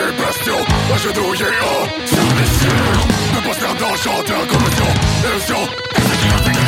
Quelle agenouillé au sur les cieux Me passe d'un d'argent de commotion, illusion, et c'est